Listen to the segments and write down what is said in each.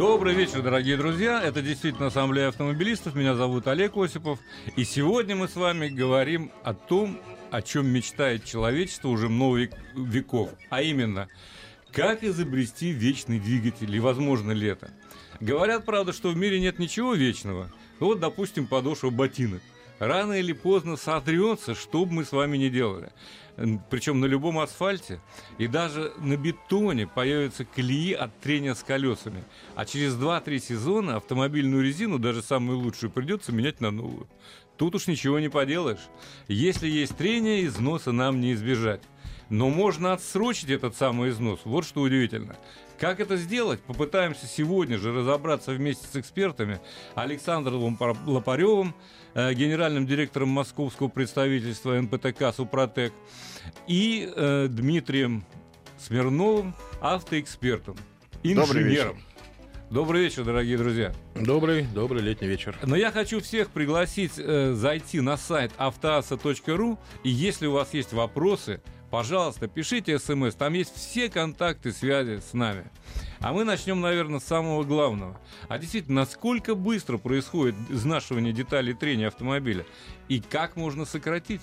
Добрый вечер, дорогие друзья. Это действительно Ассамблея автомобилистов. Меня зовут Олег Осипов. И сегодня мы с вами говорим о том, о чем мечтает человечество уже много веков. А именно, как изобрести вечный двигатель и возможно ли это? Говорят, правда, что в мире нет ничего вечного. Ну вот, допустим, подошва ботинок. Рано или поздно сотрется, что бы мы с вами ни делали причем на любом асфальте, и даже на бетоне появятся колеи от трения с колесами. А через 2-3 сезона автомобильную резину, даже самую лучшую, придется менять на новую. Тут уж ничего не поделаешь. Если есть трение, износа нам не избежать. Но можно отсрочить этот самый износ. Вот что удивительно. Как это сделать? Попытаемся сегодня же разобраться вместе с экспертами Александром Лопаревым, э, генеральным директором московского представительства НПТК «Супротек», и э, Дмитрием Смирновым, автоэкспертом, инженером. Добрый вечер, дорогие друзья. Добрый, добрый летний вечер. Но я хочу всех пригласить э, зайти на сайт автоаса.ру, и если у вас есть вопросы, пожалуйста, пишите смс, там есть все контакты связи с нами. А мы начнем, наверное, с самого главного. А действительно, насколько быстро происходит изнашивание деталей трения автомобиля и как можно сократить?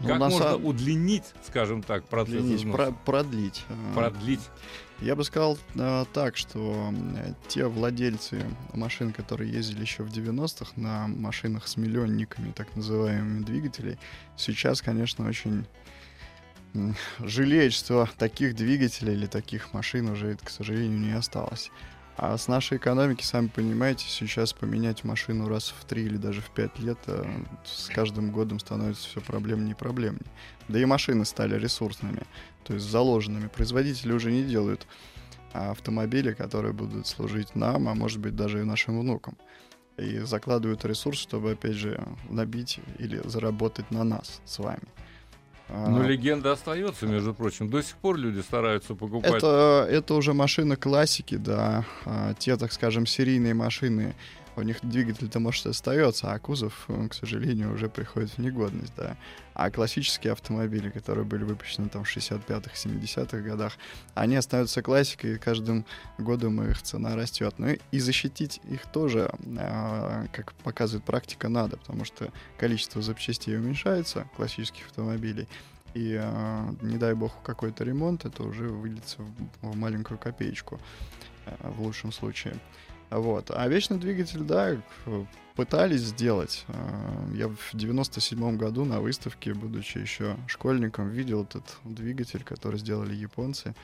Ну, как можно са... удлинить, скажем так, процесс удлинить, про- продлить. Продлить. Я бы сказал э, так, что э, те владельцы машин, которые ездили еще в 90-х на машинах с миллионниками, так называемыми двигателей, сейчас, конечно, очень жалеют, что таких двигателей или таких машин уже, к сожалению, не осталось. А с нашей экономики, сами понимаете, сейчас поменять машину раз в три или даже в пять лет э, с каждым годом становится все проблемнее и проблемнее. Да и машины стали ресурсными, то есть заложенными. Производители уже не делают автомобили, которые будут служить нам, а может быть даже и нашим внукам. И закладывают ресурс, чтобы, опять же, набить или заработать на нас с вами. Но легенда остается, между прочим. До сих пор люди стараются покупать. Это, это уже машина классики, да. А, те, так скажем, серийные машины, у них двигатель-то, может, остается, а кузов, к сожалению, уже приходит в негодность, да. А классические автомобили, которые были выпущены там в 65-х, 70-х годах, они остаются классикой, и каждым годом их цена растет. Ну и защитить их тоже, а, как показывает практика, надо, потому что количество запчастей уменьшается, классических автомобилей, и э, не дай бог какой-то ремонт, это уже выльется в, в маленькую копеечку э, в лучшем случае. Вот. А вечный двигатель, да, пытались сделать. А, я в 97 году на выставке, будучи еще школьником, видел этот двигатель, который сделали японцы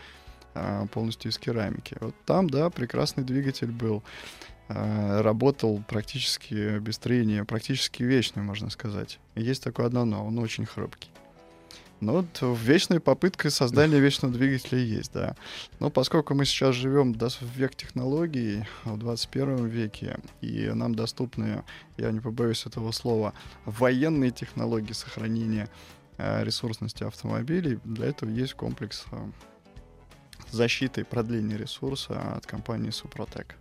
а, полностью из керамики. Вот там, да, прекрасный двигатель был. А, работал практически без трения, практически вечный, можно сказать. Есть такое одно но, он очень хрупкий. Ну, вот вечная попытка создания вечного двигателя есть, да. Но поскольку мы сейчас живем в век технологий, в 21 веке, и нам доступны, я не побоюсь этого слова, военные технологии сохранения э, ресурсности автомобилей, для этого есть комплекс э, защиты и продления ресурса от компании Супротек.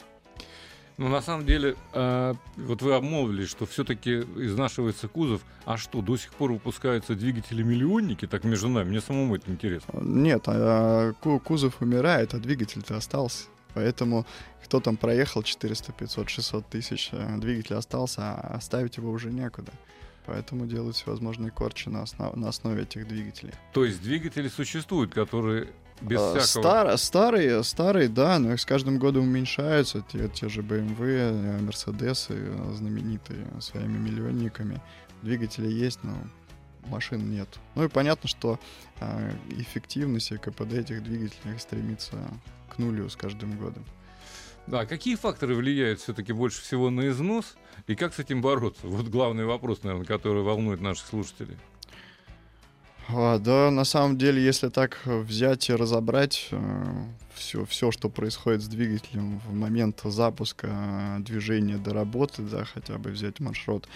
Ну, на самом деле, э, вот вы обмолвились, что все-таки изнашивается кузов. А что, до сих пор выпускаются двигатели-миллионники? Так между нами, мне самому это интересно. Нет, а, кузов умирает, а двигатель-то остался. Поэтому кто там проехал 400, 500, 600 тысяч, э, двигатель остался, а оставить его уже некуда. Поэтому делают всевозможные корчи на, основ, на основе этих двигателей. То есть двигатели существуют, которые без а, всякого... Стар, старые, старые, да, но их с каждым годом уменьшаются. Те, те же BMW, Mercedes знаменитые своими миллионниками. Двигатели есть, но машин нет. Ну и понятно, что э, эффективность и КПД этих двигателей стремится к нулю с каждым годом. Да, какие факторы влияют все-таки больше всего на износ и как с этим бороться? Вот главный вопрос, наверное, который волнует наших слушателей. А, да, на самом деле, если так взять и разобрать все, все, что происходит с двигателем в момент запуска движения до работы, да, хотя бы взять маршрут,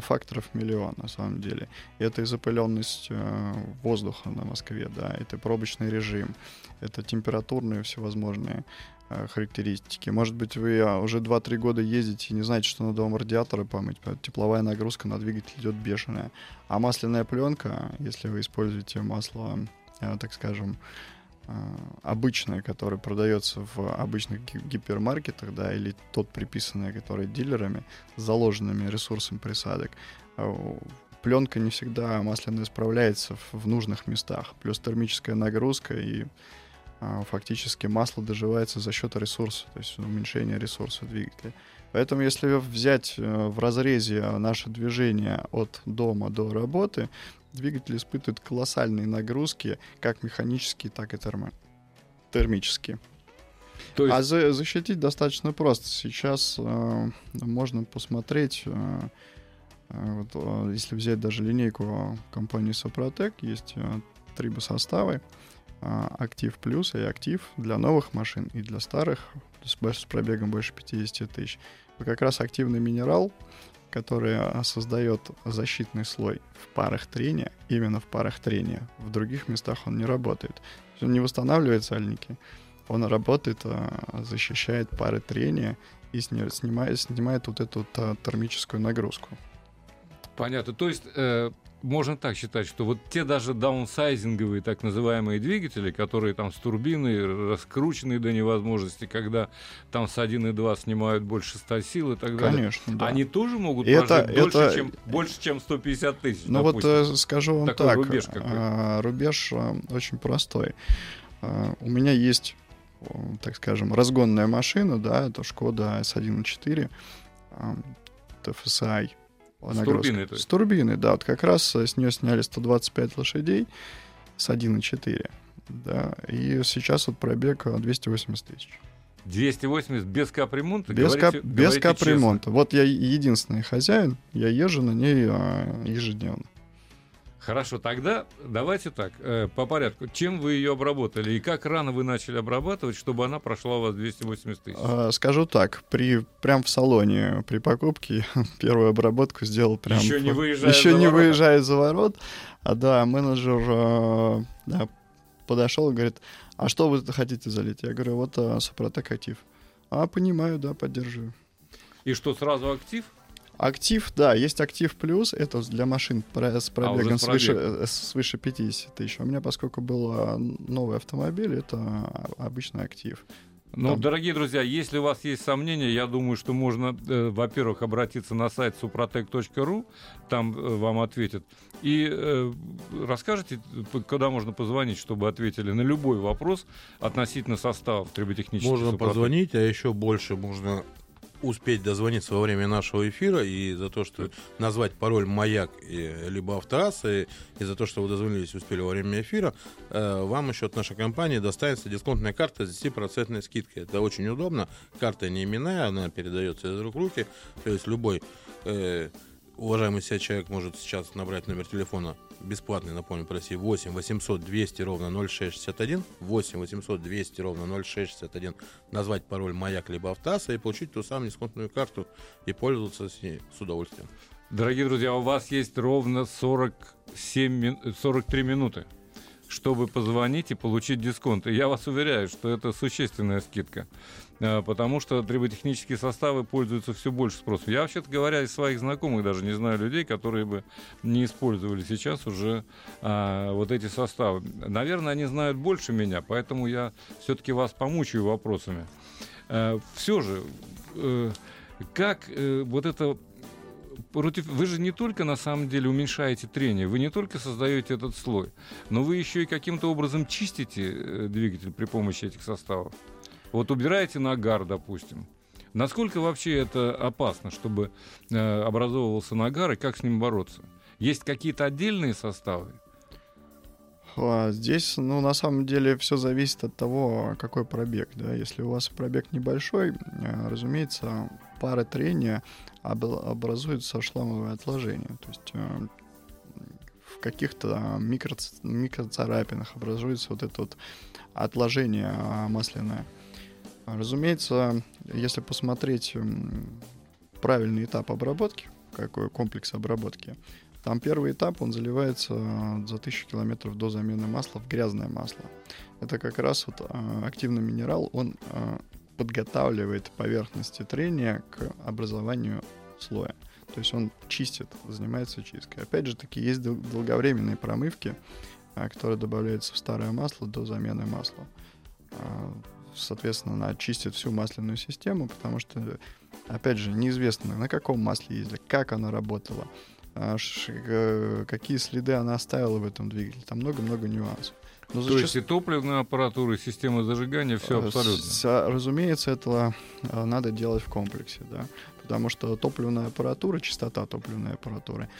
факторов миллион на самом деле. Это и запыленность э, воздуха на Москве, да, это пробочный режим, это температурные всевозможные Э, характеристики. Может быть, вы а, уже 2-3 года ездите и не знаете, что надо вам радиаторы помыть. Тепловая нагрузка на двигатель идет бешеная. А масляная пленка, если вы используете масло, э, так скажем, э, обычное, которое продается в обычных гипермаркетах, да, или тот приписанный, который дилерами, с заложенными ресурсами присадок, пленка не всегда масляная справляется в нужных местах. Плюс термическая нагрузка и фактически масло доживается за счет ресурса, то есть уменьшения ресурса двигателя. Поэтому если взять э, в разрезе наше движение от дома до работы, двигатель испытывает колоссальные нагрузки, как механические, так и термо термические. То есть... А за защитить достаточно просто. Сейчас э, можно посмотреть, э, э вот, э, если взять даже линейку компании Сопротек, есть э, трибосоставы, а, актив плюс и актив для новых машин и для старых с, с пробегом больше 50 тысяч. как раз активный минерал, который а, создает защитный слой в парах трения, именно в парах трения. В других местах он не работает. Он не восстанавливает сальники, он работает, а, защищает пары трения и снимает, снимает вот эту вот термическую нагрузку. Понятно. То есть э, можно так считать, что вот те даже даунсайзинговые так называемые двигатели, которые там с турбиной раскручены до невозможности, когда там с 1.2 снимают больше 100 сил и так далее, Конечно, да. они тоже могут это, это... Больше, чем, больше, чем 150 тысяч, Ну допустим. вот э, скажу вам Такой так, рубеж, какой. А, рубеж а, очень простой. У меня есть, так скажем, разгонная машина, да, это Шкода S1.4, TFSI с турбиной, то есть? С турбиной, да. Вот как раз с нее сняли 125 лошадей с 1,4. Да, и сейчас вот пробег 280 тысяч. 280 без капремонта? Без, говорите, кап, без капремонта. Вот я единственный хозяин, я езжу на ней а, ежедневно. Хорошо, тогда давайте так, э, по порядку. Чем вы ее обработали и как рано вы начали обрабатывать, чтобы она прошла у вас 280 тысяч? А, скажу так, при, прям в салоне при покупке первую обработку сделал прям... Еще не выезжая Еще за не ворот. выезжая за ворот. А да, менеджер э, да, подошел и говорит, а что вы хотите залить? Я говорю, вот а, Супротек актив. А, понимаю, да, поддерживаю. И что, сразу актив? Актив, да, есть актив плюс, это для машин с пробегом а, свыше, э, свыше 50 тысяч. У меня, поскольку был а, новый автомобиль, это обычный актив. Ну, Там. дорогие друзья, если у вас есть сомнения, я думаю, что можно, э, во-первых, обратиться на сайт suprotec.ru, там э, вам ответят, и э, расскажите, когда можно позвонить, чтобы ответили на любой вопрос относительно состава триботехнического. Можно Супротек. позвонить, а еще больше можно успеть дозвониться во время нашего эфира и за то, что назвать пароль «Маяк» и, либо «Авторасса», и, и за то, что вы дозвонились успели во время эфира, э, вам еще от нашей компании достанется дисконтная карта с 10% скидкой. Это очень удобно. Карта не именная, она передается из рук в руки. То есть любой э, уважаемый себя человек может сейчас набрать номер телефона бесплатный, напомню, по России 8 800 200 ровно 0661, 8 800 200 ровно 0661, назвать пароль «Маяк» либо «Автаса» и получить ту самую дисконтную карту и пользоваться с ней с удовольствием. Дорогие друзья, у вас есть ровно 47, 43 минуты чтобы позвонить и получить дисконт. И я вас уверяю, что это существенная скидка, потому что триботехнические составы пользуются все больше спросом. Я, вообще-то говоря, из своих знакомых даже не знаю людей, которые бы не использовали сейчас уже а, вот эти составы. Наверное, они знают больше меня, поэтому я все-таки вас помучаю вопросами. А, все же, э, как э, вот это против... Вы же не только на самом деле уменьшаете трение, вы не только создаете этот слой, но вы еще и каким-то образом чистите э, двигатель при помощи этих составов. Вот убираете нагар, допустим. Насколько вообще это опасно, чтобы э, образовывался нагар и как с ним бороться? Есть какие-то отдельные составы? А, здесь, ну, на самом деле, все зависит от того, какой пробег, да. Если у вас пробег небольшой, э, разумеется, пары трения образуются шламовые отложения. То есть э, в каких-то микро, микроцарапинах образуется вот это вот отложение а, масляное. Разумеется, если посмотреть правильный этап обработки, какой комплекс обработки, там первый этап, он заливается за тысячу километров до замены масла в грязное масло. Это как раз вот а, активный минерал, он а, подготавливает поверхности трения к образованию слоя. То есть он чистит, занимается чисткой. Опять же таки, есть долговременные промывки, а, которые добавляются в старое масло до замены масла. Соответственно, она чистит всю масляную систему, потому что, опять же, неизвестно, на каком масле ездили, как оно работало, э, какие следы она оставила в этом двигателе. Там много-много нюансов. Но То есть и топливная аппаратура, и система зажигания, все абсолютно. С, разумеется, это э, надо делать в комплексе, да. Потому что топливная аппаратура, частота топливной аппаратуры,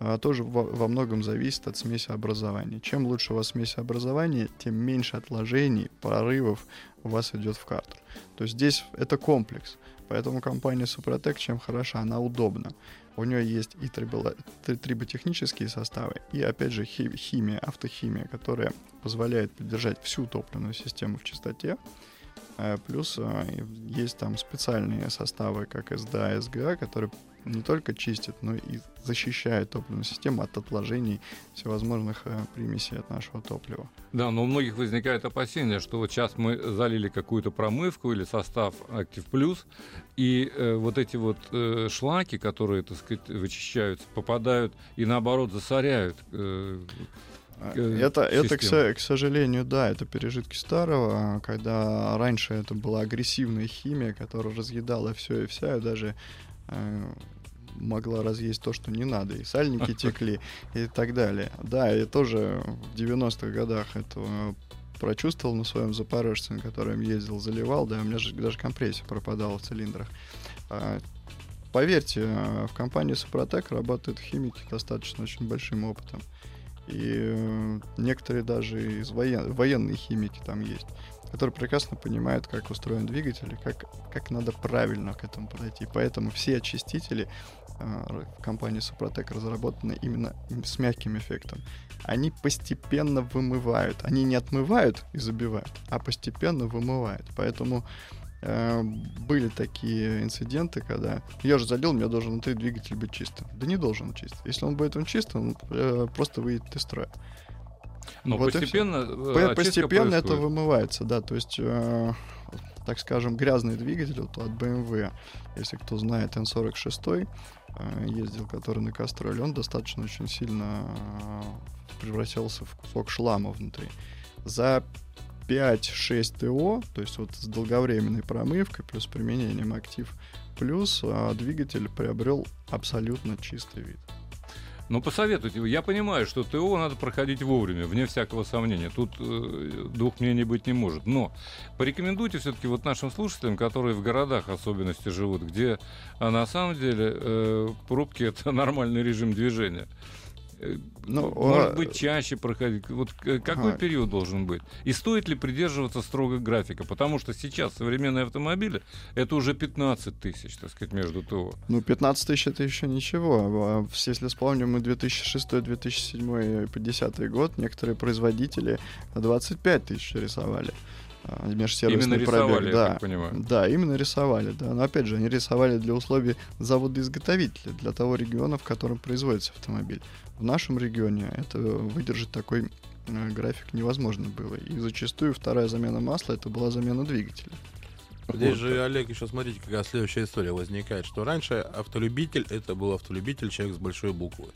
э, тоже во, во многом зависит от смеси образования. Чем лучше у вас смесь образования, тем меньше отложений, прорывов у вас идет в картер. То есть здесь это комплекс. Поэтому компания Супротек чем хороша, она удобна. У нее есть и триботехнические составы, и, опять же, химия, автохимия, которая позволяет поддержать всю топливную систему в чистоте. Э, плюс э, есть там специальные составы, как СДА, СГА, которые не только чистят, но и защищают топливную систему от отложений всевозможных э, примесей от нашего топлива. Да, но у многих возникает опасение, что вот сейчас мы залили какую-то промывку или состав Active Plus, и э, вот эти вот э, шлаки, которые, так сказать, вычищаются, попадают и наоборот засоряют э, это, это к, к сожалению, да, это пережитки старого, когда раньше это была агрессивная химия, которая разъедала все и вся, и даже э, могла разъесть то, что не надо, и сальники текли, и так далее. Да, и тоже в 90-х годах это прочувствовал на своем Запорожце, на котором ездил, заливал, да, у меня же даже компрессия пропадала в цилиндрах. А, поверьте, в компании Супротек работают химики достаточно очень большим опытом. И э, некоторые даже из воен... военные химики там есть, которые прекрасно понимают, как устроен двигатель и как, как надо правильно к этому подойти. Поэтому все очистители э, в компании Супротек разработаны именно с мягким эффектом. Они постепенно вымывают. Они не отмывают и забивают, а постепенно вымывают. Поэтому Э, были такие инциденты, когда я же залил, у меня должен внутри двигатель быть чистым. Да не должен чист. Если он будет он чистым, он э, просто выйдет из строя. Но вот постепенно э, постепенно это вымывается, да, то есть, э, так скажем, грязный двигатель вот от BMW, если кто знает N46, э, ездил, который на кастроле, он достаточно очень сильно э, превратился в кусок шлама внутри. За 5-6 ТО, то есть вот с долговременной промывкой плюс применением актив, плюс а, двигатель приобрел абсолютно чистый вид. Ну, посоветуйте. Я понимаю, что ТО надо проходить вовремя, вне всякого сомнения. Тут э, двух мнений быть не может. Но порекомендуйте все-таки вот нашим слушателям, которые в городах особенности живут, где а на самом деле э, пробки это нормальный режим движения. Ну, Может а... быть, чаще проходить. Вот какой ага. период должен быть? И стоит ли придерживаться строго графика? Потому что сейчас современные автомобили это уже 15 тысяч, так сказать, между ТО. Ну, 15 тысяч это еще ничего. А если вспомним, мы 2006, 2007 и 2010 год, некоторые производители 25 тысяч рисовали. А, межсервисный именно пробег. Рисовали, да, я так понимаю. Да, именно рисовали, да. Но опять же, они рисовали для условий завода-изготовителя, для того региона, в котором производится автомобиль. В нашем регионе это выдержать такой э, график невозможно было. И зачастую вторая замена масла это была замена двигателя. Здесь вот. же, Олег, еще смотрите, какая следующая история возникает, что раньше автолюбитель это был автолюбитель, человек с большой буквы.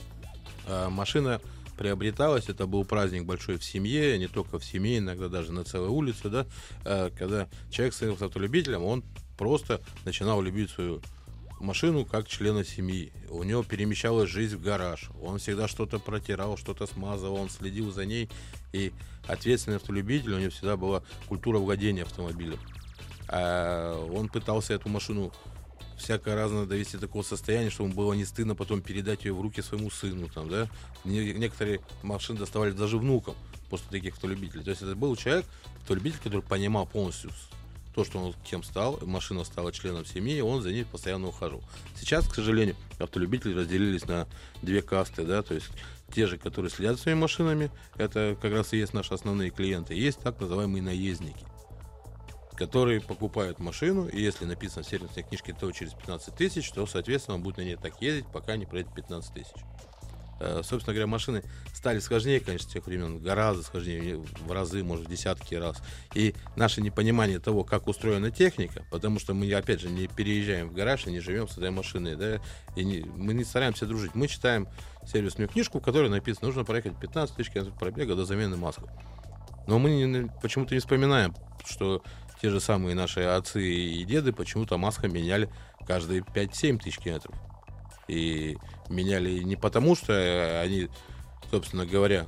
А машина приобреталось, это был праздник большой в семье, не только в семье, иногда даже на целой улице, да, э, когда человек становился автолюбителем, он просто начинал любить свою машину как члена семьи. У него перемещалась жизнь в гараж. Он всегда что-то протирал, что-то смазывал, он следил за ней. И ответственный автолюбитель, у него всегда была культура владения автомобилем. А он пытался эту машину всякое разное довести до такого состояния, чтобы было не стыдно потом передать ее в руки своему сыну. Там, да? Некоторые машины доставали даже внукам после таких автолюбителей. То есть это был человек, автолюбитель, который понимал полностью то, что он кем стал, машина стала членом семьи, и он за ней постоянно ухаживал. Сейчас, к сожалению, автолюбители разделились на две касты, да, то есть те же, которые следят за своими машинами, это как раз и есть наши основные клиенты, есть так называемые наездники которые покупают машину, и если написано в сервисной книжке то через 15 тысяч, то, соответственно, он будет на ней так ездить, пока не пройдет 15 тысяч. Э, собственно говоря, машины стали сложнее, конечно, с тех времен, гораздо сложнее, в разы, может, в десятки раз. И наше непонимание того, как устроена техника, потому что мы, опять же, не переезжаем в гараж и не живем с этой машиной, да, и не, мы не стараемся дружить. Мы читаем сервисную книжку, в которой написано, нужно проехать 15 тысяч километров пробега до замены масла. Но мы почему-то не вспоминаем, что те же самые наши отцы и деды почему-то маска меняли каждые 5-7 тысяч километров. И меняли не потому, что они, собственно говоря,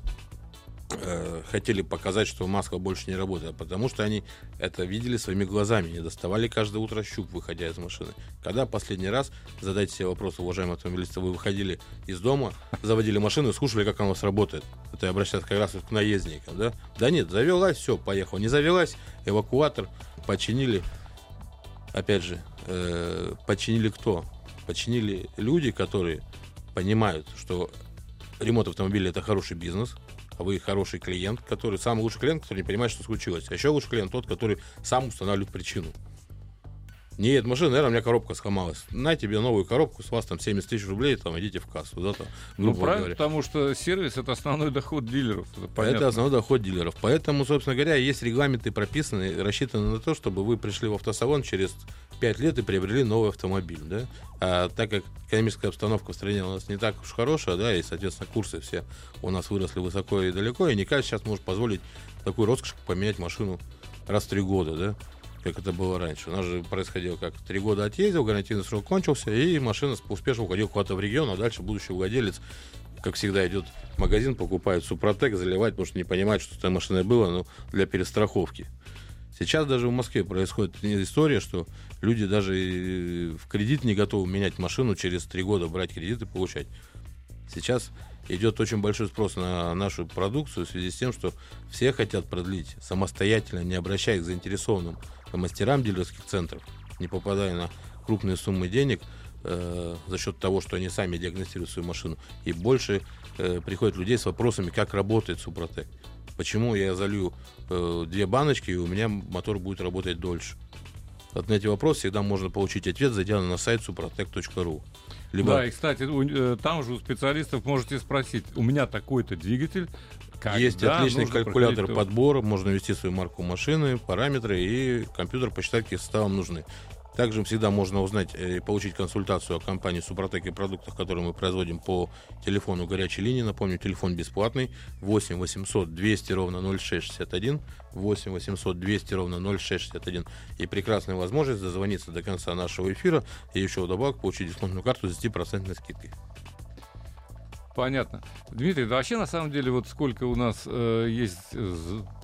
э, хотели показать, что маска больше не работает, а потому что они это видели своими глазами, не доставали каждое утро щуп, выходя из машины. Когда последний раз, задайте себе вопрос, уважаемые автомобилисты, вы выходили из дома, заводили машину и слушали, как она у вас работает? Это я обращаюсь как раз к наездникам, да? Да нет, завелась, все, поехал. Не завелась, эвакуатор починили. Опять же, э, починили кто? Починили люди, которые понимают, что ремонт автомобиля это хороший бизнес, а вы хороший клиент, который самый лучший клиент, который не понимает, что случилось. А еще лучший клиент тот, который сам устанавливает причину. Нет, машина, наверное, у меня коробка сломалась. На тебе новую коробку, с вас там 70 тысяч рублей, там идите в кассу. Да, там, ну, правильно, говоря. потому что сервис это основной доход дилеров. Это, это основной доход дилеров. Поэтому, собственно говоря, есть регламенты прописаны, рассчитаны на то, чтобы вы пришли в автосалон через 5 лет и приобрели новый автомобиль. Да? А так как экономическая обстановка в стране у нас не так уж хорошая, да, и, соответственно, курсы все у нас выросли высоко и далеко, и не каждый сейчас может позволить такую роскошь поменять машину раз в три года, да как это было раньше. У нас же происходило как три года отъездил, гарантийный срок кончился, и машина успешно уходила куда-то в регион, а дальше будущий владелец, как всегда, идет в магазин, покупает Супротек, заливает, потому что не понимает, что с этой машиной было, но для перестраховки. Сейчас даже в Москве происходит история, что люди даже в кредит не готовы менять машину через три года, брать кредит и получать. Сейчас идет очень большой спрос на нашу продукцию в связи с тем, что все хотят продлить самостоятельно, не обращаясь к заинтересованным мастерам дилерских центров, не попадая на крупные суммы денег э, за счет того, что они сами диагностируют свою машину. И больше э, приходит людей с вопросами, как работает Супротек. Почему я залью э, две баночки, и у меня мотор будет работать дольше. Вот на эти вопросы всегда можно получить ответ, зайдя на сайт suprotec.ru. Либо... Да, и, кстати, у, э, там же у специалистов можете спросить, у меня такой-то двигатель, когда Есть отличный калькулятор подбора, можно ввести свою марку машины, параметры, и компьютер посчитать, какие составы нужны. Также всегда можно узнать и получить консультацию о компании Супротек и продуктах, которые мы производим по телефону горячей линии. Напомню, телефон бесплатный 8 800 200 ровно 0661 8 800 200 ровно 0661 и прекрасная возможность дозвониться до конца нашего эфира и еще вдобавок получить дисконтную карту с 10% скидкой. Понятно. Дмитрий, да вообще на самом деле вот сколько у нас э, есть э, Э,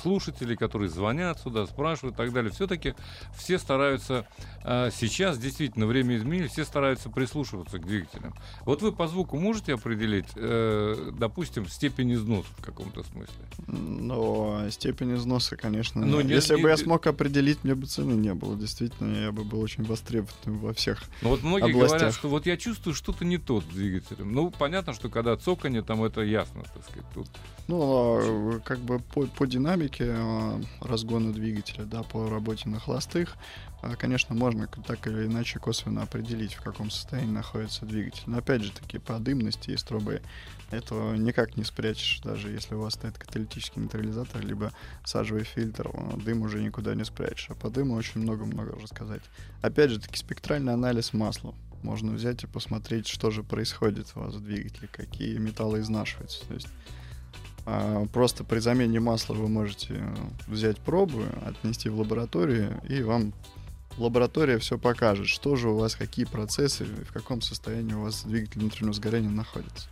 слушателей, которые звонят сюда, спрашивают и так далее. Все-таки все стараются э, сейчас, действительно, время изменилось, все стараются прислушиваться к двигателям. Вот вы по звуку можете определить, э, допустим, степень износа в каком-то смысле? Ну, степень износа, конечно. Но нет. Если не, бы я смог определить, мне бы цены не было. Действительно, я бы был очень востребован во всех Ну вот многие областях. говорят, что вот я чувствую что-то не то с двигателем. Ну, понятно, что когда цоканье, там это ясно, так сказать. Тут... Ну, а, как бы по, по динамике э, разгона двигателя, да, по работе на холостых, э, конечно, можно так или иначе косвенно определить, в каком состоянии находится двигатель. Но опять же таки, по дымности и стробы этого никак не спрячешь, даже если у вас стоит каталитический нейтрализатор, либо сажевый фильтр, дым уже никуда не спрячешь. А по дыму очень много-много рассказать. Опять же таки, спектральный анализ масла. Можно взять и посмотреть, что же происходит у вас в двигателе, какие металлы изнашиваются. То есть а, просто при замене масла вы можете взять пробу, отнести в лабораторию, и вам лаборатория все покажет, что же у вас, какие процессы, в каком состоянии у вас двигатель внутреннего сгорания находится.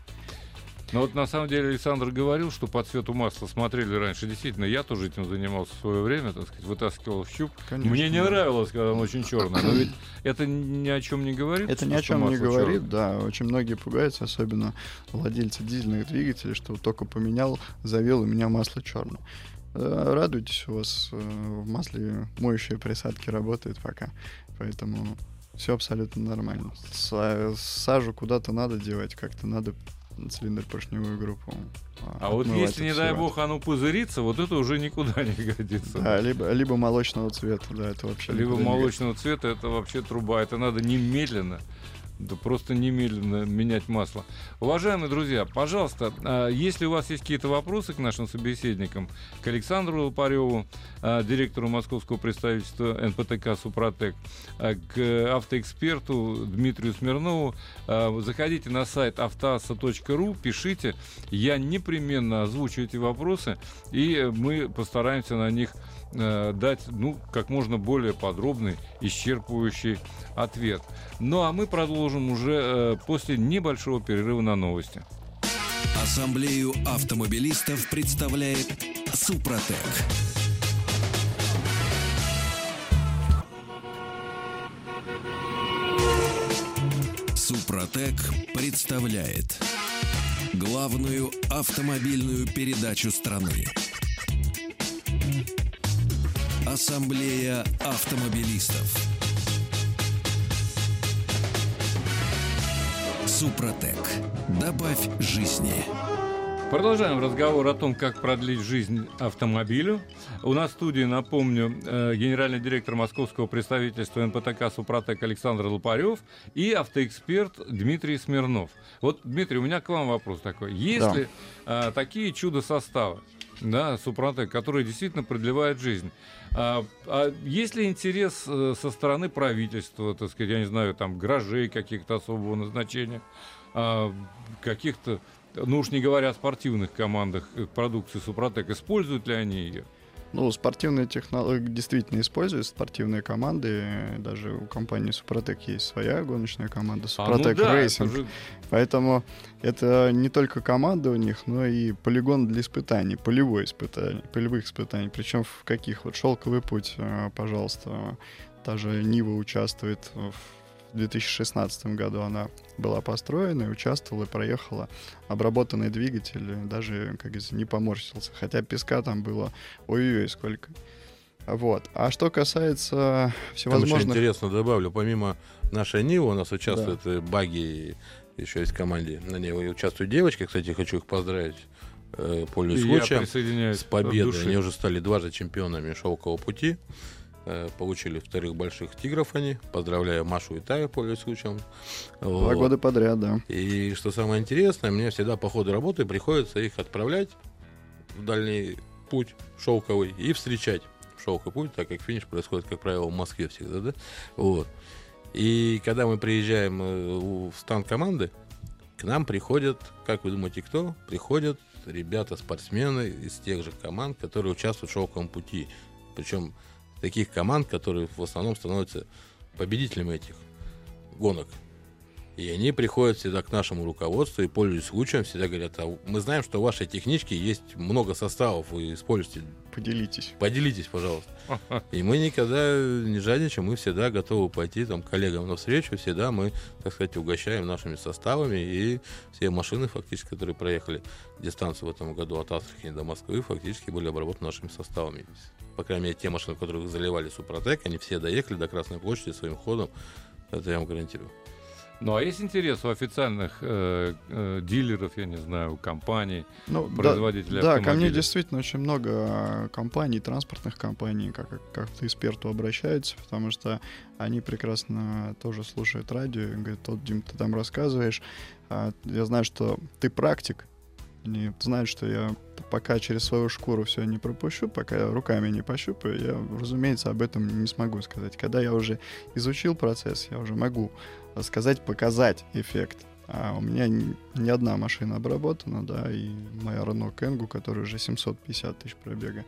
Ну вот на самом деле Александр говорил, что по цвету масла смотрели раньше. Действительно, я тоже этим занимался в свое время, так сказать, вытаскивал в щуп. Конечно, Мне не да. нравилось, когда он очень черный. Но ведь это ни о чем не говорит. Это ни о чем не говорит, черное. да. Очень многие пугаются, особенно владельцы дизельных двигателей, что только поменял, завел, у меня масло черное. Э, радуйтесь, у вас э, в масле моющие присадки работают пока. Поэтому все абсолютно нормально. Сажу куда-то надо девать, как-то надо цилиндр-поршневую группу. А вот отмывать, если, не дай бог, оно пузырится, вот это уже никуда не годится. Да, либо, либо молочного цвета, да, это вообще Либо молочного цвета, это вообще труба. Это надо немедленно, да просто немедленно менять масло. Уважаемые друзья, пожалуйста, а, если у вас есть какие-то вопросы к нашим собеседникам, к Александру Лопареву, а, директору московского представительства НПТК «Супротек», а, к автоэксперту Дмитрию Смирнову, заходите на сайт автоаса.ру, пишите, я непременно озвучу эти вопросы, и мы постараемся на них э, дать ну, как можно более подробный, исчерпывающий ответ. Ну а мы продолжим уже э, после небольшого перерыва на новости. Ассамблею автомобилистов представляет Супротек. Супротек представляет главную автомобильную передачу страны. Ассамблея автомобилистов. Супротек. Добавь жизни. Продолжаем разговор о том, как продлить жизнь автомобилю. У нас в студии, напомню, э, генеральный директор московского представительства НПТК «Супротек» Александр Лопарев и автоэксперт Дмитрий Смирнов. Вот, Дмитрий, у меня к вам вопрос такой. Есть Да. ли э, такие чудо-составы, да, Супротек, которые действительно продлевают жизнь? А, а есть ли интерес э, со стороны правительства, так сказать, я не знаю, там, гаражей каких-то особого назначения, а, каких-то ну уж не говоря о спортивных командах э, продукции Супротек, используют ли они ее? Ну, спортивные технологии действительно используют спортивные команды. Даже у компании Супротек есть своя гоночная команда А, ну Супротек да, же- Поэтому это не только команда у них, но и полигон для испытаний, полевое испытание, полевых испытаний. Причем в каких? Вот шелковый путь, э, пожалуйста. Та же Нива участвует в 2016 году. Она была построена и участвовала, и проехала. Обработанный двигатель даже, как говорится, не поморщился. Хотя песка там было ой-ой-ой сколько. Вот. А что касается Там еще всевозможных... интересно добавлю, помимо нашей Нивы у нас участвуют и баги, и еще есть в команде. На ней участвуют девочки, кстати, хочу их поздравить. Э, Пользуясь случаем, с победой. Они уже стали дважды чемпионами шелкового пути. Э, Получили вторых больших тигров они. Поздравляю Машу и Таю, пользуясь случаем. Два Вот. года подряд, да. И что самое интересное, мне всегда по ходу работы приходится их отправлять в дальний путь шелковый и встречать в шелковый путь, так как финиш происходит, как правило, в Москве всегда, да? Вот. И когда мы приезжаем э, в стан команды, к нам приходят, как вы думаете, кто? Приходят ребята-спортсмены из тех же команд, которые участвуют в шелковом пути. Причем таких команд, которые в основном становятся победителями этих гонок. И они приходят всегда к нашему руководству и, пользуясь случаем, всегда говорят, а мы знаем, что в вашей техничке есть много составов, вы используете. Поделитесь. Поделитесь, пожалуйста. И мы никогда не жадничаем, мы всегда готовы пойти там, к коллегам навстречу, всегда мы, так сказать, угощаем нашими составами, и все машины, фактически, которые проехали дистанцию в этом году от Астрахани до Москвы, фактически были обработаны нашими составами. По крайней мере, те машины, в которых заливали Супротек, они все доехали до Красной площади своим ходом, это я вам гарантирую. Ну а есть интерес у официальных э, э, дилеров, я не знаю, у компаний, Ну, да, производителей да, ко мне автомобилей? действительно очень много а, компаний, транспортных компаний, как, как к эксперту обращаются, потому что они прекрасно тоже слушают радио и говорят, вот, Дим, ты там рассказываешь, а, я знаю, что ты практик, они знают, что я пока через свою шкуру все не пропущу, пока я руками не пощупаю, я, разумеется, об этом не смогу сказать. Когда я уже изучил процесс, я уже могу сказать, показать эффект. А у меня ни одна машина обработана, да, и моя Renault Kangoo, которая уже 750 тысяч пробега.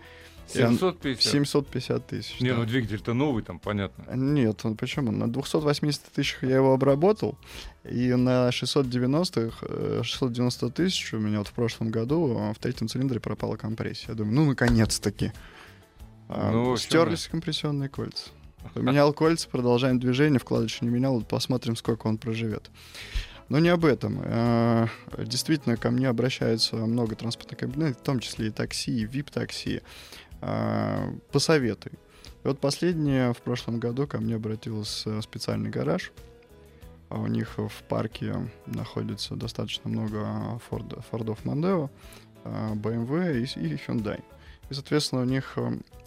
И он- 750? 750 тысяч. Не, да. ну двигатель-то новый там, понятно. Нет, он почему? На 280 тысячах я его обработал, и на 690, э, 690 тысяч у меня вот в прошлом году э, в третьем цилиндре пропала компрессия. Я думаю, ну, наконец-таки. А, Ну, Стерлись компрессионные кольца. Поменял кольца, продолжаем движение, вкладыш не менял, посмотрим, сколько он проживет. Но не об этом. Э, Действительно, ко мне обращаются много транспортных кабинетов, в том числе и такси, и VIP-такси. Э, Посоветуй. И вот последнее, в прошлом году ко мне обратился специальный гараж. А у них в парке находится достаточно много Ford, Фордов Мондео, BMW и, и Hyundai. И, соответственно, у них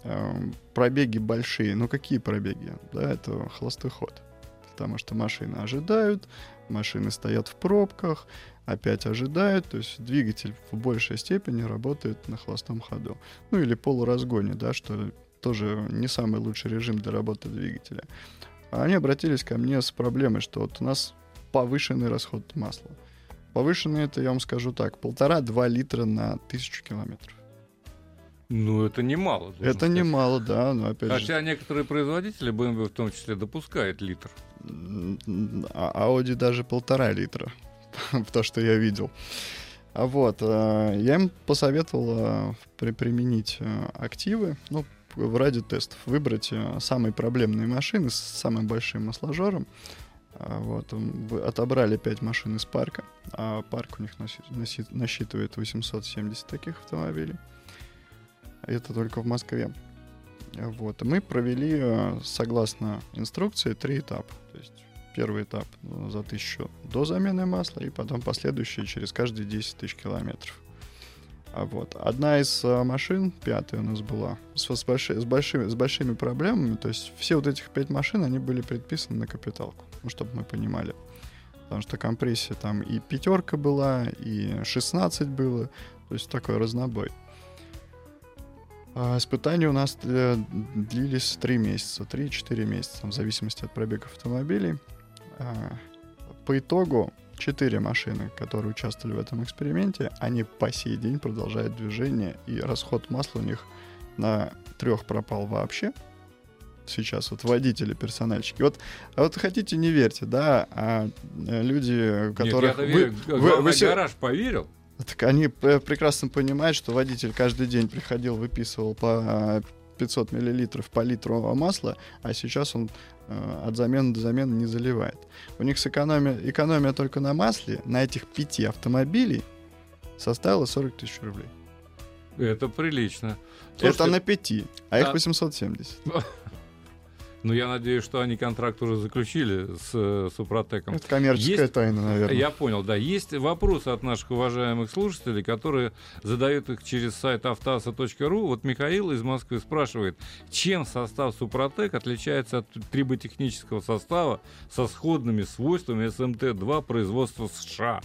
э, пробеги большие. Ну, какие пробеги? Да, это холостой ход. Потому что машины ожидают, машины стоят в пробках, опять ожидают, то есть двигатель в большей степени работает на холостом ходу. Ну или полуразгоне, да, что тоже не самый лучший режим для работы двигателя. Они обратились ко мне с проблемой, что вот у нас повышенный расход масла. Повышенный это, я вам скажу так, полтора-два литра на тысячу километров. Ну, это немало. Это сказать. немало, да, но опять Хотя же... некоторые производители BMW в том числе допускают литр. А Audi даже полтора литра, в то, что я видел. А вот, э, я им посоветовал э, применить э, активы, ну, ради тестов, выбрать самые проблемные машины с самым большим масложором. А вот, отобрали 5 машин из парка, а парк у них насчитывает 870 таких автомобилей. Это только в Москве. Вот. Мы провели, согласно инструкции, три этапа. То есть Первый этап ну, за тысячу до замены масла, и потом последующие через каждые 10 тысяч километров. А вот. Одна из а, машин, пятая у нас была, с, с, больши, с, большими, с большими проблемами. То есть все вот этих пять машин, они были предписаны на капиталку, ну, чтобы мы понимали. Потому что компрессия там и пятерка была, и 16 было. То есть такой разнобой. А испытания у нас э, длились 3 месяца, 3-4 месяца, в зависимости от пробега автомобилей. А, по итогу четыре машины, которые участвовали в этом эксперименте, они по сей день продолжают движение, и расход масла у них на трех пропал вообще. Сейчас вот водители, персональщики. Вот, а вот хотите, не верьте, да, а э, люди, которые... Нет, я вы, вы, вы, гараж поверил? Так они прекрасно понимают, что водитель каждый день приходил, выписывал по 500 миллилитров по литру масла, а сейчас он э, от замены до замены не заливает. У них сэкономия, экономия только на масле на этих пяти автомобилей составила 40 тысяч рублей. Это прилично. Слушайте, Это на пяти, а да. их 870. Ну, я надеюсь, что они контракт уже заключили с э, Супротеком. Это коммерческая есть, тайна, наверное. Я понял, да. Есть вопросы от наших уважаемых слушателей, которые задают их через сайт автоаса.ру. Вот Михаил из Москвы спрашивает, чем состав Супротек отличается от триботехнического состава со сходными свойствами СМТ-2 производства США?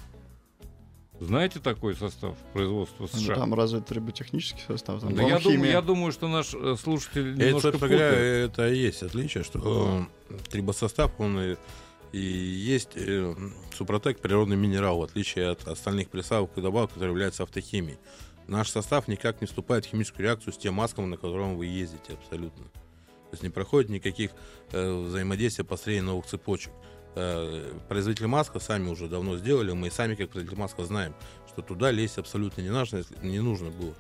Знаете такой состав производства США? Ну, там разве триботехнический состав? Там да я, думаю, я думаю, что наш э, слушатель это, немножко собственно говоря, это и есть отличие, что э, трибосостав, он и, и есть э, Супротек природный минерал, в отличие от остальных присадок и добавок, которые являются автохимией. Наш состав никак не вступает в химическую реакцию с тем маском, на котором вы ездите абсолютно. То есть не проходит никаких э, взаимодействия построения новых цепочек. Э, производители маска сами уже давно сделали, мы сами как производитель маска знаем, что туда лезть абсолютно не нужно, не нужно было.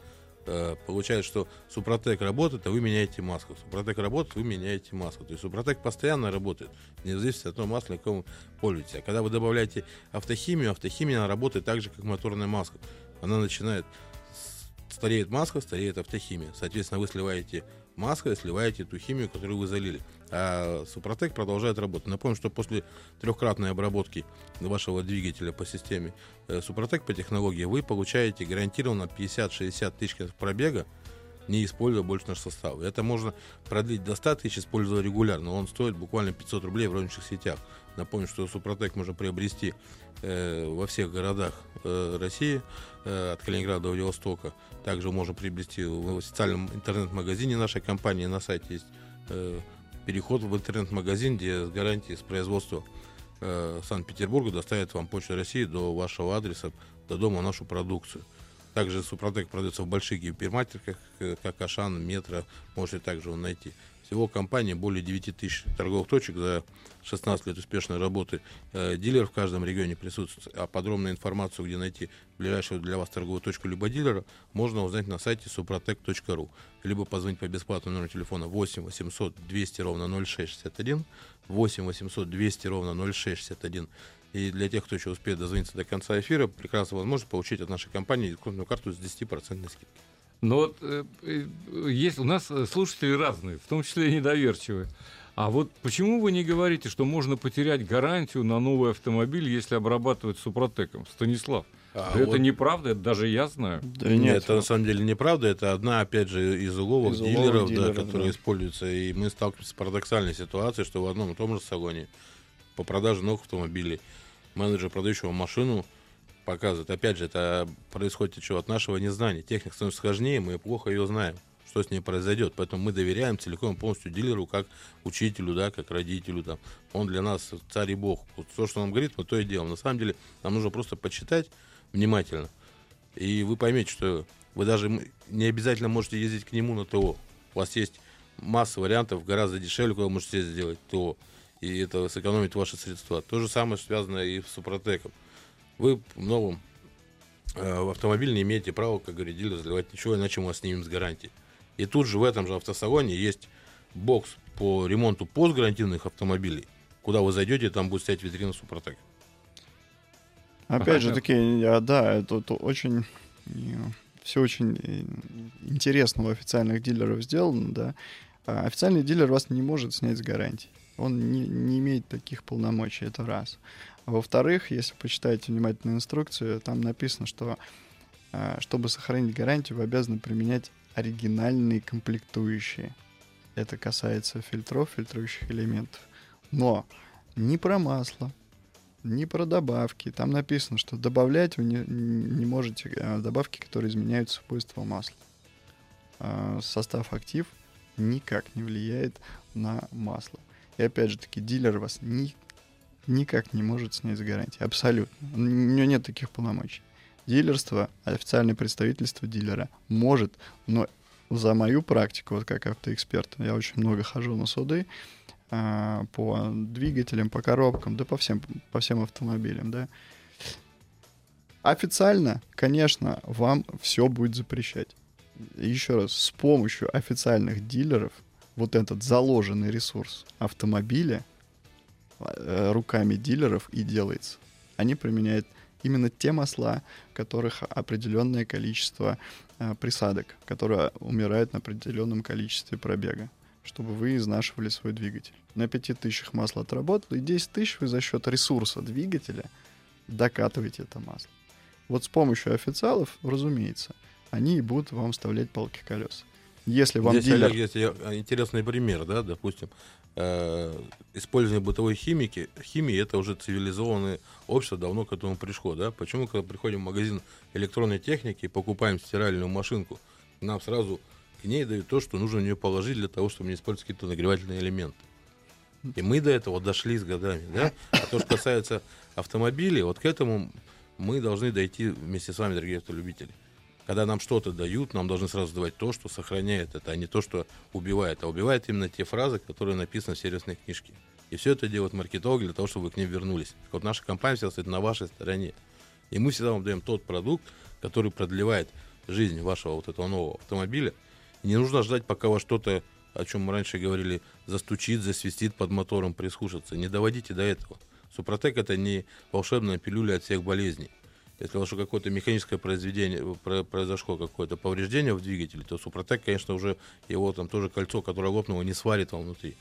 Э, получается, что Супротек работает, а вы меняете маску. Супротек работает, вы меняете маску. То есть Супротек постоянно работает, не зависит от того масла, на каком пользуетесь. А когда вы добавляете автохимию, автохимия она работает так же, как моторная маска. Она начинает стареет маска, стареет автохимия. Соответственно, вы сливаете маской сливаете ту химию, которую вы залили. А Супротек продолжает работать. Напомню, что после трехкратной обработки вашего двигателя по системе э, Супротек по технологии вы получаете гарантированно 50-60 тысяч пробега, не используя больше наш состав. Это можно продлить до 100 тысяч, используя регулярно. Он стоит буквально 500 рублей в розничных сетях. Напомню, что Супротек можно приобрести э, во всех городах э, России, э, от Калининграда до Владивостока. Также можно приобрести в официальном интернет-магазине нашей компании. На сайте есть переход в интернет-магазин, где с гарантией с производства Санкт-Петербурга доставят вам Почта России до вашего адреса, до дома нашу продукцию. Также Супротек продается в больших гипермаркетах, как Ашан, Метро, можете также его найти. Всего компания более 9 тысяч торговых точек за 16 лет успешной работы. Э, дилер в каждом регионе присутствует. А подробную информацию, где найти ближайшую для вас торговую точку либо дилера, можно узнать на сайте suprotec.ru. Либо позвонить по бесплатному номеру телефона 8 800 200 ровно 0661, 8 800 200 ровно 0661. И для тех, кто еще успеет дозвониться до конца эфира, прекрасная возможность получить от нашей компании дисконтную карту с 10% скидкой. Но вот э, э, есть у нас слушатели разные, в том числе и недоверчивые. А вот почему вы не говорите, что можно потерять гарантию на новый автомобиль, если обрабатывать супротеком? Станислав, А да это вот- неправда, это даже я знаю. Да Нет, нет, это на самом деле неправда. Это одна, опять же, из уловок Из уловок дилеров, дилеров, да, которые да. используются. И мы сталкиваемся с парадоксальной ситуацией, что в одном и том же салоне по продаже новых автомобилей менеджер, продающего машину, показывает. Опять же, это происходит чего? От нашего незнания. Техника становится сложнее, мы плохо ее знаем, что с ней произойдет. Поэтому мы доверяем целиком полностью дилеру, как учителю, да, как родителю. Там. Он для нас царь и бог. Вот то, что он говорит, мы то и делаем. На самом деле, нам нужно просто почитать внимательно. И вы поймете, что вы даже не обязательно можете ездить к нему на ТО. У вас есть масса вариантов, гораздо дешевле, куда вы можете сделать ТО. И это сэкономит ваши средства. То же самое связано и с Супротеком. Вы в новом э, в автомобиль не имеете права, как говорит дилер, заливать ничего, иначе мы вас снимем с гарантии. И тут же в этом же автосалоне есть бокс по ремонту постгарантийных автомобилей, куда вы зайдете, там будет стоять витрина Супротек. Опять же таки, а, да, это, это очень все очень э, интересно у официальных дилеров сделано, да. А официальный дилер вас не может снять с гарантии. Он не, не имеет таких полномочий, это раз. А во-вторых, если почитаете внимательно инструкцию, там написано, что а, чтобы сохранить гарантию, вы обязаны применять оригинальные комплектующие. Это касается фильтров, фильтрующих элементов. Но ни про масло, ни про добавки. Там написано, что добавлять вы не, не можете э, добавки, которые изменяют свойства масла. А, Состав актив никак не влияет на масло. И опять же таки, дилер вас ни, никак не может с гарантии. Абсолютно. У него нет таких полномочий. Дилерство, официальное представительство дилера может, но за мою практику, вот как автоэксперт, я очень много хожу на суды, а, по двигателям, по коробкам, да по всем, по всем автомобилям, да. Официально, конечно, вам все будет запрещать. Еще раз, с помощью официальных дилеров вот этот заложенный ресурс автомобиля руками дилеров и делается. Они применяют именно те масла, в которых определенное количество э, присадок, которые умирают на определенном количестве пробега чтобы вы изнашивали свой двигатель. На 5000 масло отработало, и 10 тысяч вы за счет ресурса двигателя докатываете это масло. Вот с помощью официалов, разумеется, они и будут вам вставлять палки колеса. Если вам Здесь, дилер... Олег, есть я- интересный пример, да, допустим, э, использование бытовой химики, химии это уже цивилизованное общество давно к этому пришло, да. Почему, когда приходим в магазин электронной техники и покупаем стиральную машинку, нам сразу к ней дают то, что нужно в нее положить для того, чтобы не использовать какие-то нагревательные элементы. И мы до этого дошли с годами, да. А то, что касается автомобилей, вот к этому мы должны дойти вместе с вами, дорогие автолюбители. Когда нам что-то дают, нам должны сразу давать то, что сохраняет это, а не то, что убивает. А убивает именно те фразы, которые написаны в сервисной книжке. И все это делают маркетологи для того, чтобы вы к ним вернулись. Так вот наша компания всегда стоит на вашей стороне. И мы всегда вам даем тот продукт, который продлевает жизнь вашего вот этого нового автомобиля. И не нужно ждать, пока вас что-то, о чем мы раньше говорили, застучит, засвистит под мотором, прислушаться. Не доводите до этого. Супротек это не волшебная пилюля от всех болезней. Если у вас какое-то механическое произведение, про- произошло какое-то повреждение в двигателе, то Супротек, конечно, уже его там тоже кольцо, которое лопнуло, не сварит вам внутри.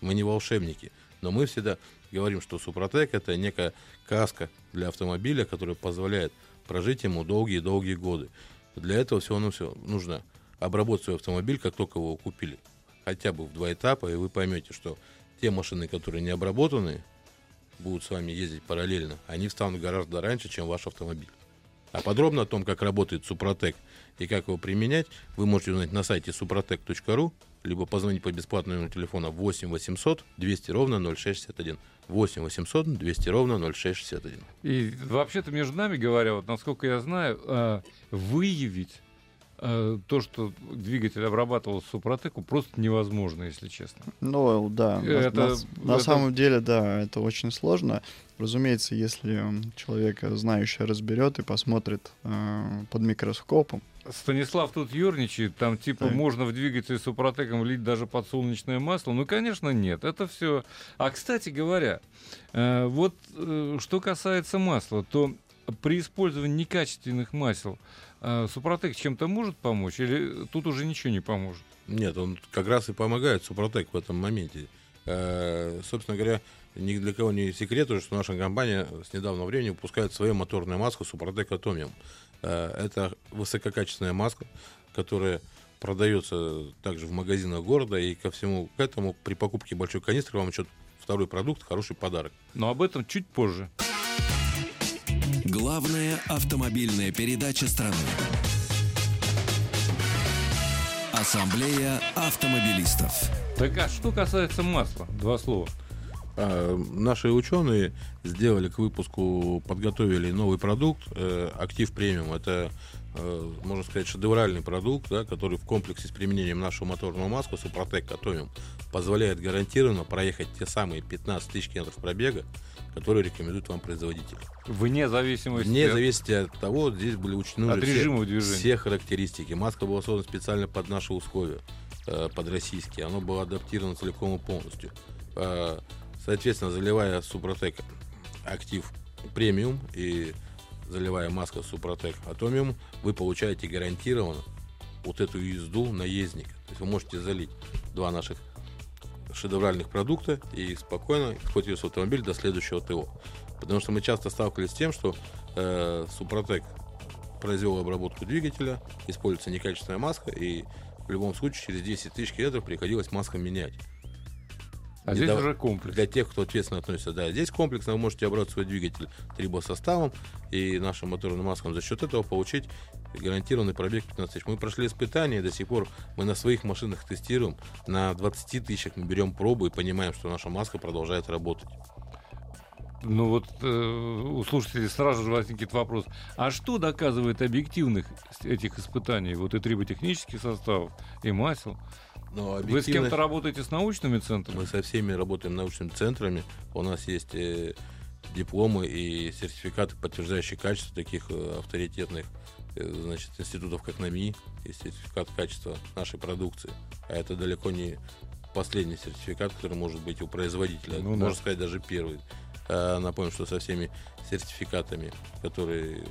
Мы не волшебники. Но мы всегда говорим, что Супротек это некая каска для автомобиля, которая позволяет прожить ему долгие-долгие годы. Для этого всего все нужно обработать свой автомобиль, как только его купили. Хотя бы в два этапа, и вы поймете, что те машины, которые не обработаны, будут с вами ездить параллельно, они встанут гораздо раньше, чем ваш автомобиль. А подробно о том, как работает Супротек и как его применять, вы можете узнать на сайте suprotec.ru, либо позвонить по бесплатному номеру телефона 8 800 200 ровно 0661. 8 800 200 ровно 0661. И вообще-то между нами говоря, вот насколько я знаю, э, выявить то, что двигатель обрабатывал Супротеку, просто невозможно, если честно. Ну, да. на- Это- на, на это- самом деле, да, это очень сложно. Разумеется, если человек э, знающий разберет и посмотрит э, под микроскопом, Станислав тут ерничает, там типа Так. можно в двигатель Супротеком влить даже подсолнечное масло. Ну, конечно, нет, это все. А, кстати говоря, э, вот э, что касается масла, то при использовании некачественных масел э, Супротек чем-то может помочь или тут уже ничего не поможет? Нет, он как раз и помогает Супротек в этом моменте. Э, собственно говоря, ни для кого не секрет, что наша компания с недавнего времени выпускает свою моторную маску Супротек Atomium. Э, это высококачественная маска, которая продается также в магазинах города, и ко всему к этому при покупке большой канистры вам еще второй продукт, хороший подарок. Но об этом чуть позже. Главная автомобильная передача страны. Ассамблея автомобилистов. Так а что касается масла? Два слова. А, наши ученые сделали к выпуску, подготовили новый продукт, э, Актив Премиум. Это, э, можно сказать, шедевральный продукт, да, который в комплексе с применением нашего моторного маска Супротек Atomium позволяет гарантированно проехать те самые 15 тысяч километров пробега, которые рекомендует вам производитель. Вне зависимости, Вне зависимости от того, здесь были учтены от все, режима движения. все характеристики. Маска была создана специально под наши условия, э, под российские. Оно было адаптировано целиком и полностью. Э, Соответственно, заливая Супротек Актив Премиум и заливая маска Супротек Атомиум, вы получаете гарантированно вот эту езду наездника. То есть вы можете залить два наших шедевральных продукта и спокойно входить в автомобиль до следующего ТО. Потому что мы часто сталкивались с тем, что э, Супротек произвел обработку двигателя, используется некачественная маска, и в любом случае через 10 тысяч километров приходилось маску менять. А здесь уже комплекс. Для тех, кто ответственно относится, да, здесь комплексно вы можете обрабатывать свой двигатель трибосоставом и нашим моторным маском за счет этого получить гарантированный пробег 15 тысяч. Мы прошли испытания, до сих пор мы на своих машинах тестируем, на 20 тысячах мы берем пробу и понимаем, что наша маска продолжает работать. Ну вот э, у слушателей сразу же возникнет вопрос, а что доказывает объективных этих испытаний, вот и триботехнических составов, и масел? Но объективно... Вы с кем-то работаете с научными центрами? Мы со всеми работаем научными центрами. У нас есть э, дипломы и сертификаты, подтверждающие качество таких э, авторитетных э, значит, институтов, как НАМИ, и сертификат качества нашей продукции. А это далеко не последний сертификат, который может быть у производителя. Ну, Можно да. сказать, даже первый. А, напомню, что со всеми сертификатами, которые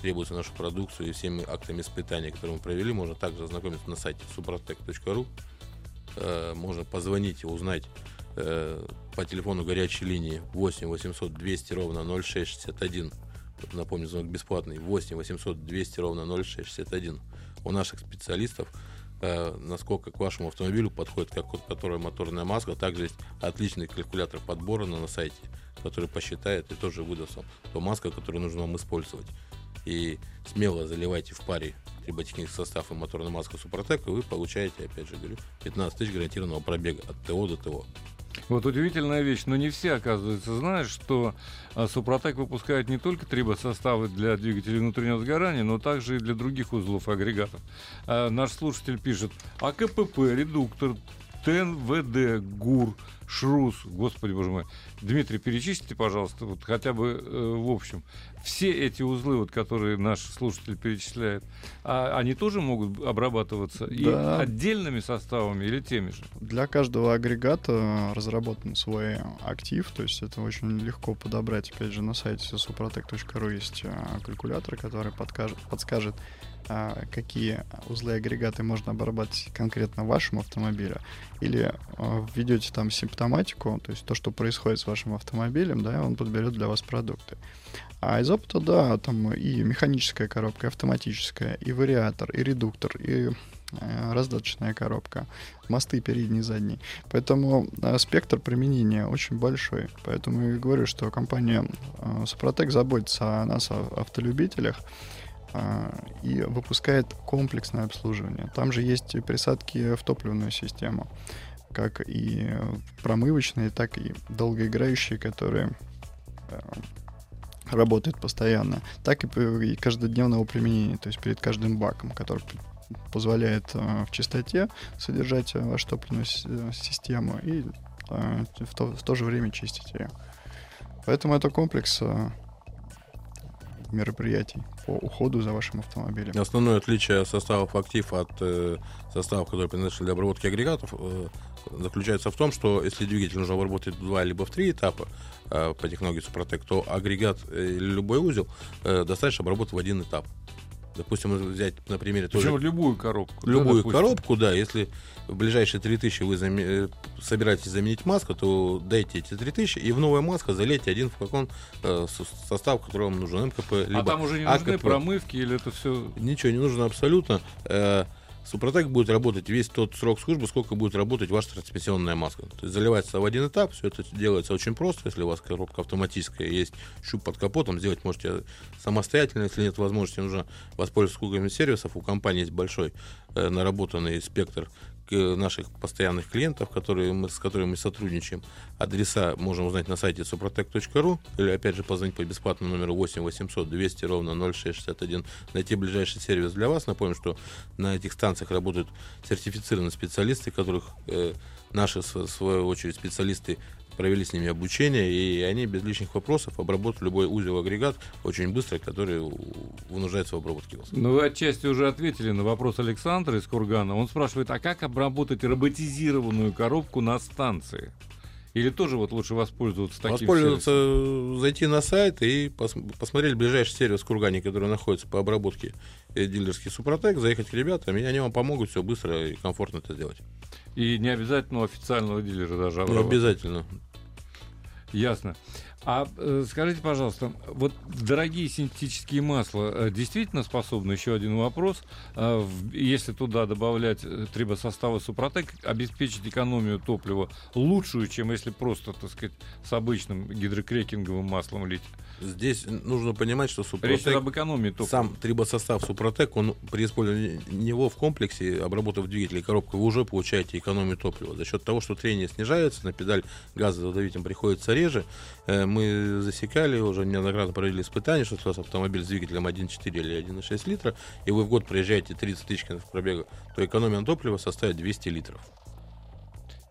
требуются нашу продукцию и всеми актами испытаний, которые мы провели, можно также ознакомиться на сайте suprotec.ru э, можно позвонить и узнать э, по телефону горячей линии 8 800 200 ровно 0661. Напомню, звонок бесплатный. 8 800 200 ровно 0661. У наших специалистов э, насколько к вашему автомобилю подходит как которая моторная маска. Также есть отличный калькулятор подбора на, на сайте, который посчитает и тоже выдаст вам ту маску, которую нужно вам использовать. И смело заливайте в паре триботехнический состав и моторная маска Супротек, и вы получаете, опять же говорю, 15 тысяч гарантированного пробега от ТО до ТО. Вот удивительная вещь, но не все, оказывается, знают, что а, Супротек выпускает не только трибосоставы для двигателей внутреннего сгорания, но также и для других узлов агрегатов. А, наш слушатель пишет, а КПП, редуктор, ТНВД, ГУР, ШРУС, господи боже мой. Дмитрий, перечислите, пожалуйста, вот хотя бы э, в общем. Все эти узлы, вот, которые наш слушатель перечисляет, а, они тоже могут обрабатываться да. и отдельными составами или теми же? Для каждого агрегата разработан свой актив, то есть это очень легко подобрать. Опять же, на сайте suprotec.ru есть э, калькулятор, который подкажет, подскажет, какие узлы и агрегаты можно обрабатывать конкретно вашему автомобилю, или а, введете там симптоматику, то есть то, что происходит с вашим автомобилем, да, он подберет для вас продукты. А из опыта, да, там и механическая коробка, и автоматическая, и вариатор, и редуктор, и э, раздаточная коробка, мосты передний и задний. Поэтому э, спектр применения очень большой. Поэтому я говорю, что компания э, Супротек заботится о нас, о автолюбителях, а, и выпускает комплексное обслуживание. Там же есть присадки в топливную систему, как и промывочные, так и долгоиграющие, которые э, работают постоянно, так и, каждодневного применения, то есть перед каждым баком, который позволяет э, в чистоте содержать вашу топливную э, систему и в то, в то же время чистить ее. Поэтому это комплекс мероприятий по уходу за вашим автомобилем. Основное отличие составов актив от э, составов, которые предназначены для обработки агрегатов, э, заключается в том, что если двигатель нужно обработать в два либо в три этапа э, по технологии Супротек, то агрегат э, или любой узел э, достаточно обработать в один этап. Допустим, взять на примере Причем тоже любую коробку. да, любую допустим. коробку, да, если в ближайшие 3000 вы заме- э, собираетесь заменить маску, то дайте эти 3000 и в новую маску залейте один флакон э, со- состав, который вам нужен, МКП, либо А там уже не нужны АКП. промывки или это все... Ничего не нужно абсолютно. Э, Супротек будет работать весь тот срок службы, сколько будет работать ваша трансмиссионная маска. То есть заливается в один этап, все это делается очень просто. Если у вас коробка автоматическая, есть щуп под капотом, сделать можете самостоятельно. Если нет возможности, нужно воспользоваться услугами сервисов. У компании есть большой э, наработанный спектр наших постоянных клиентов, которые мы, с которыми мы сотрудничаем. Адреса можно узнать на сайте suprotec.ru или опять же позвонить по бесплатному номеру 8 800 200 ровно 0661, найти ближайший сервис для вас. Напомню, что на этих станциях работают сертифицированные специалисты, которых э, наши, в свою очередь, специалисты провели с ними обучение, и они без лишних вопросов обработают любой узел агрегат очень быстро, который нуждается в обработке. Ну, вы отчасти уже ответили на вопрос Александра из Кургана. Он спрашивает, а как обработать роботизированную коробку на станции? Или тоже вот лучше воспользоваться таким Воспользоваться, сервисом? зайти на сайт и пос- посмотреть ближайший сервис в Кургане, который находится по обработке э, дилерский Супротек, заехать к ребятам, и они вам помогут все быстро и комфортно это сделать. И не обязательно у официального дилера даже Не обязательно. Ясно. А э, скажите, пожалуйста, вот дорогие синтетические масла э, действительно способны, еще один вопрос, э, в- если туда добавлять э, трибосоставы Супротек, обеспечить экономию топлива лучшую, чем если просто, так сказать, с обычным гидрокрекинговым маслом лить? Здесь нужно понимать, что Речь Супротек об экономии топлива. Сам трибосостав Супротек, он при использовании него в комплексе, обработав двигатель и коробку, вы уже получаете экономию топлива. За счет того, что трение снижается, на педаль газодавителем приходится реже. Э, Мы засекали, уже неоднократно провели испытания, что у вас автомобиль с двигателем 1.4 или 1.6 литра, и вы в год проезжаете 30 тысяч километров пробега, то экономия на топливо составит 200 литров.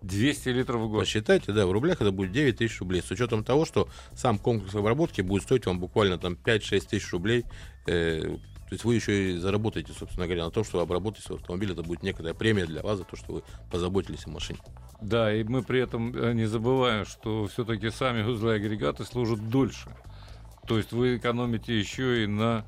200 литров в год. Посчитайте, да, в рублях это будет 9 тысяч рублей. С учетом того, что сам комплекс обработки будет стоить вам буквально там 5-6 тысяч рублей. э, то есть вы еще и заработаете, собственно говоря, на том, что вы обработаете свой автомобиль. Это будет некоторая премия для вас за то, что вы позаботились о машине. Да, и мы при этом э, не забываем, что все-таки сами узлы и агрегаты служат дольше. То есть вы экономите еще и на...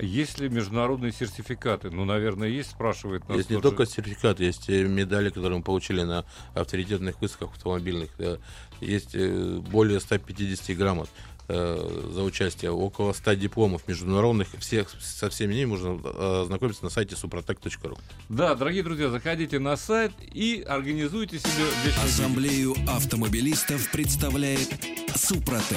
Есть ли международные сертификаты? Ну, наверное, есть, спрашивает нас. есть не только же- сертификат, есть э, медали, которые мы получили на авторитетных выставках автомобильных. Есть э, более 150 грамот э, за участие, около 100 дипломов международных. Всех, со всеми ними можно ознакомиться на сайте suprotec.ru. Да, дорогие друзья, заходите на сайт и организуйте себе. Ассамблею автомобилистов представляет Супротек.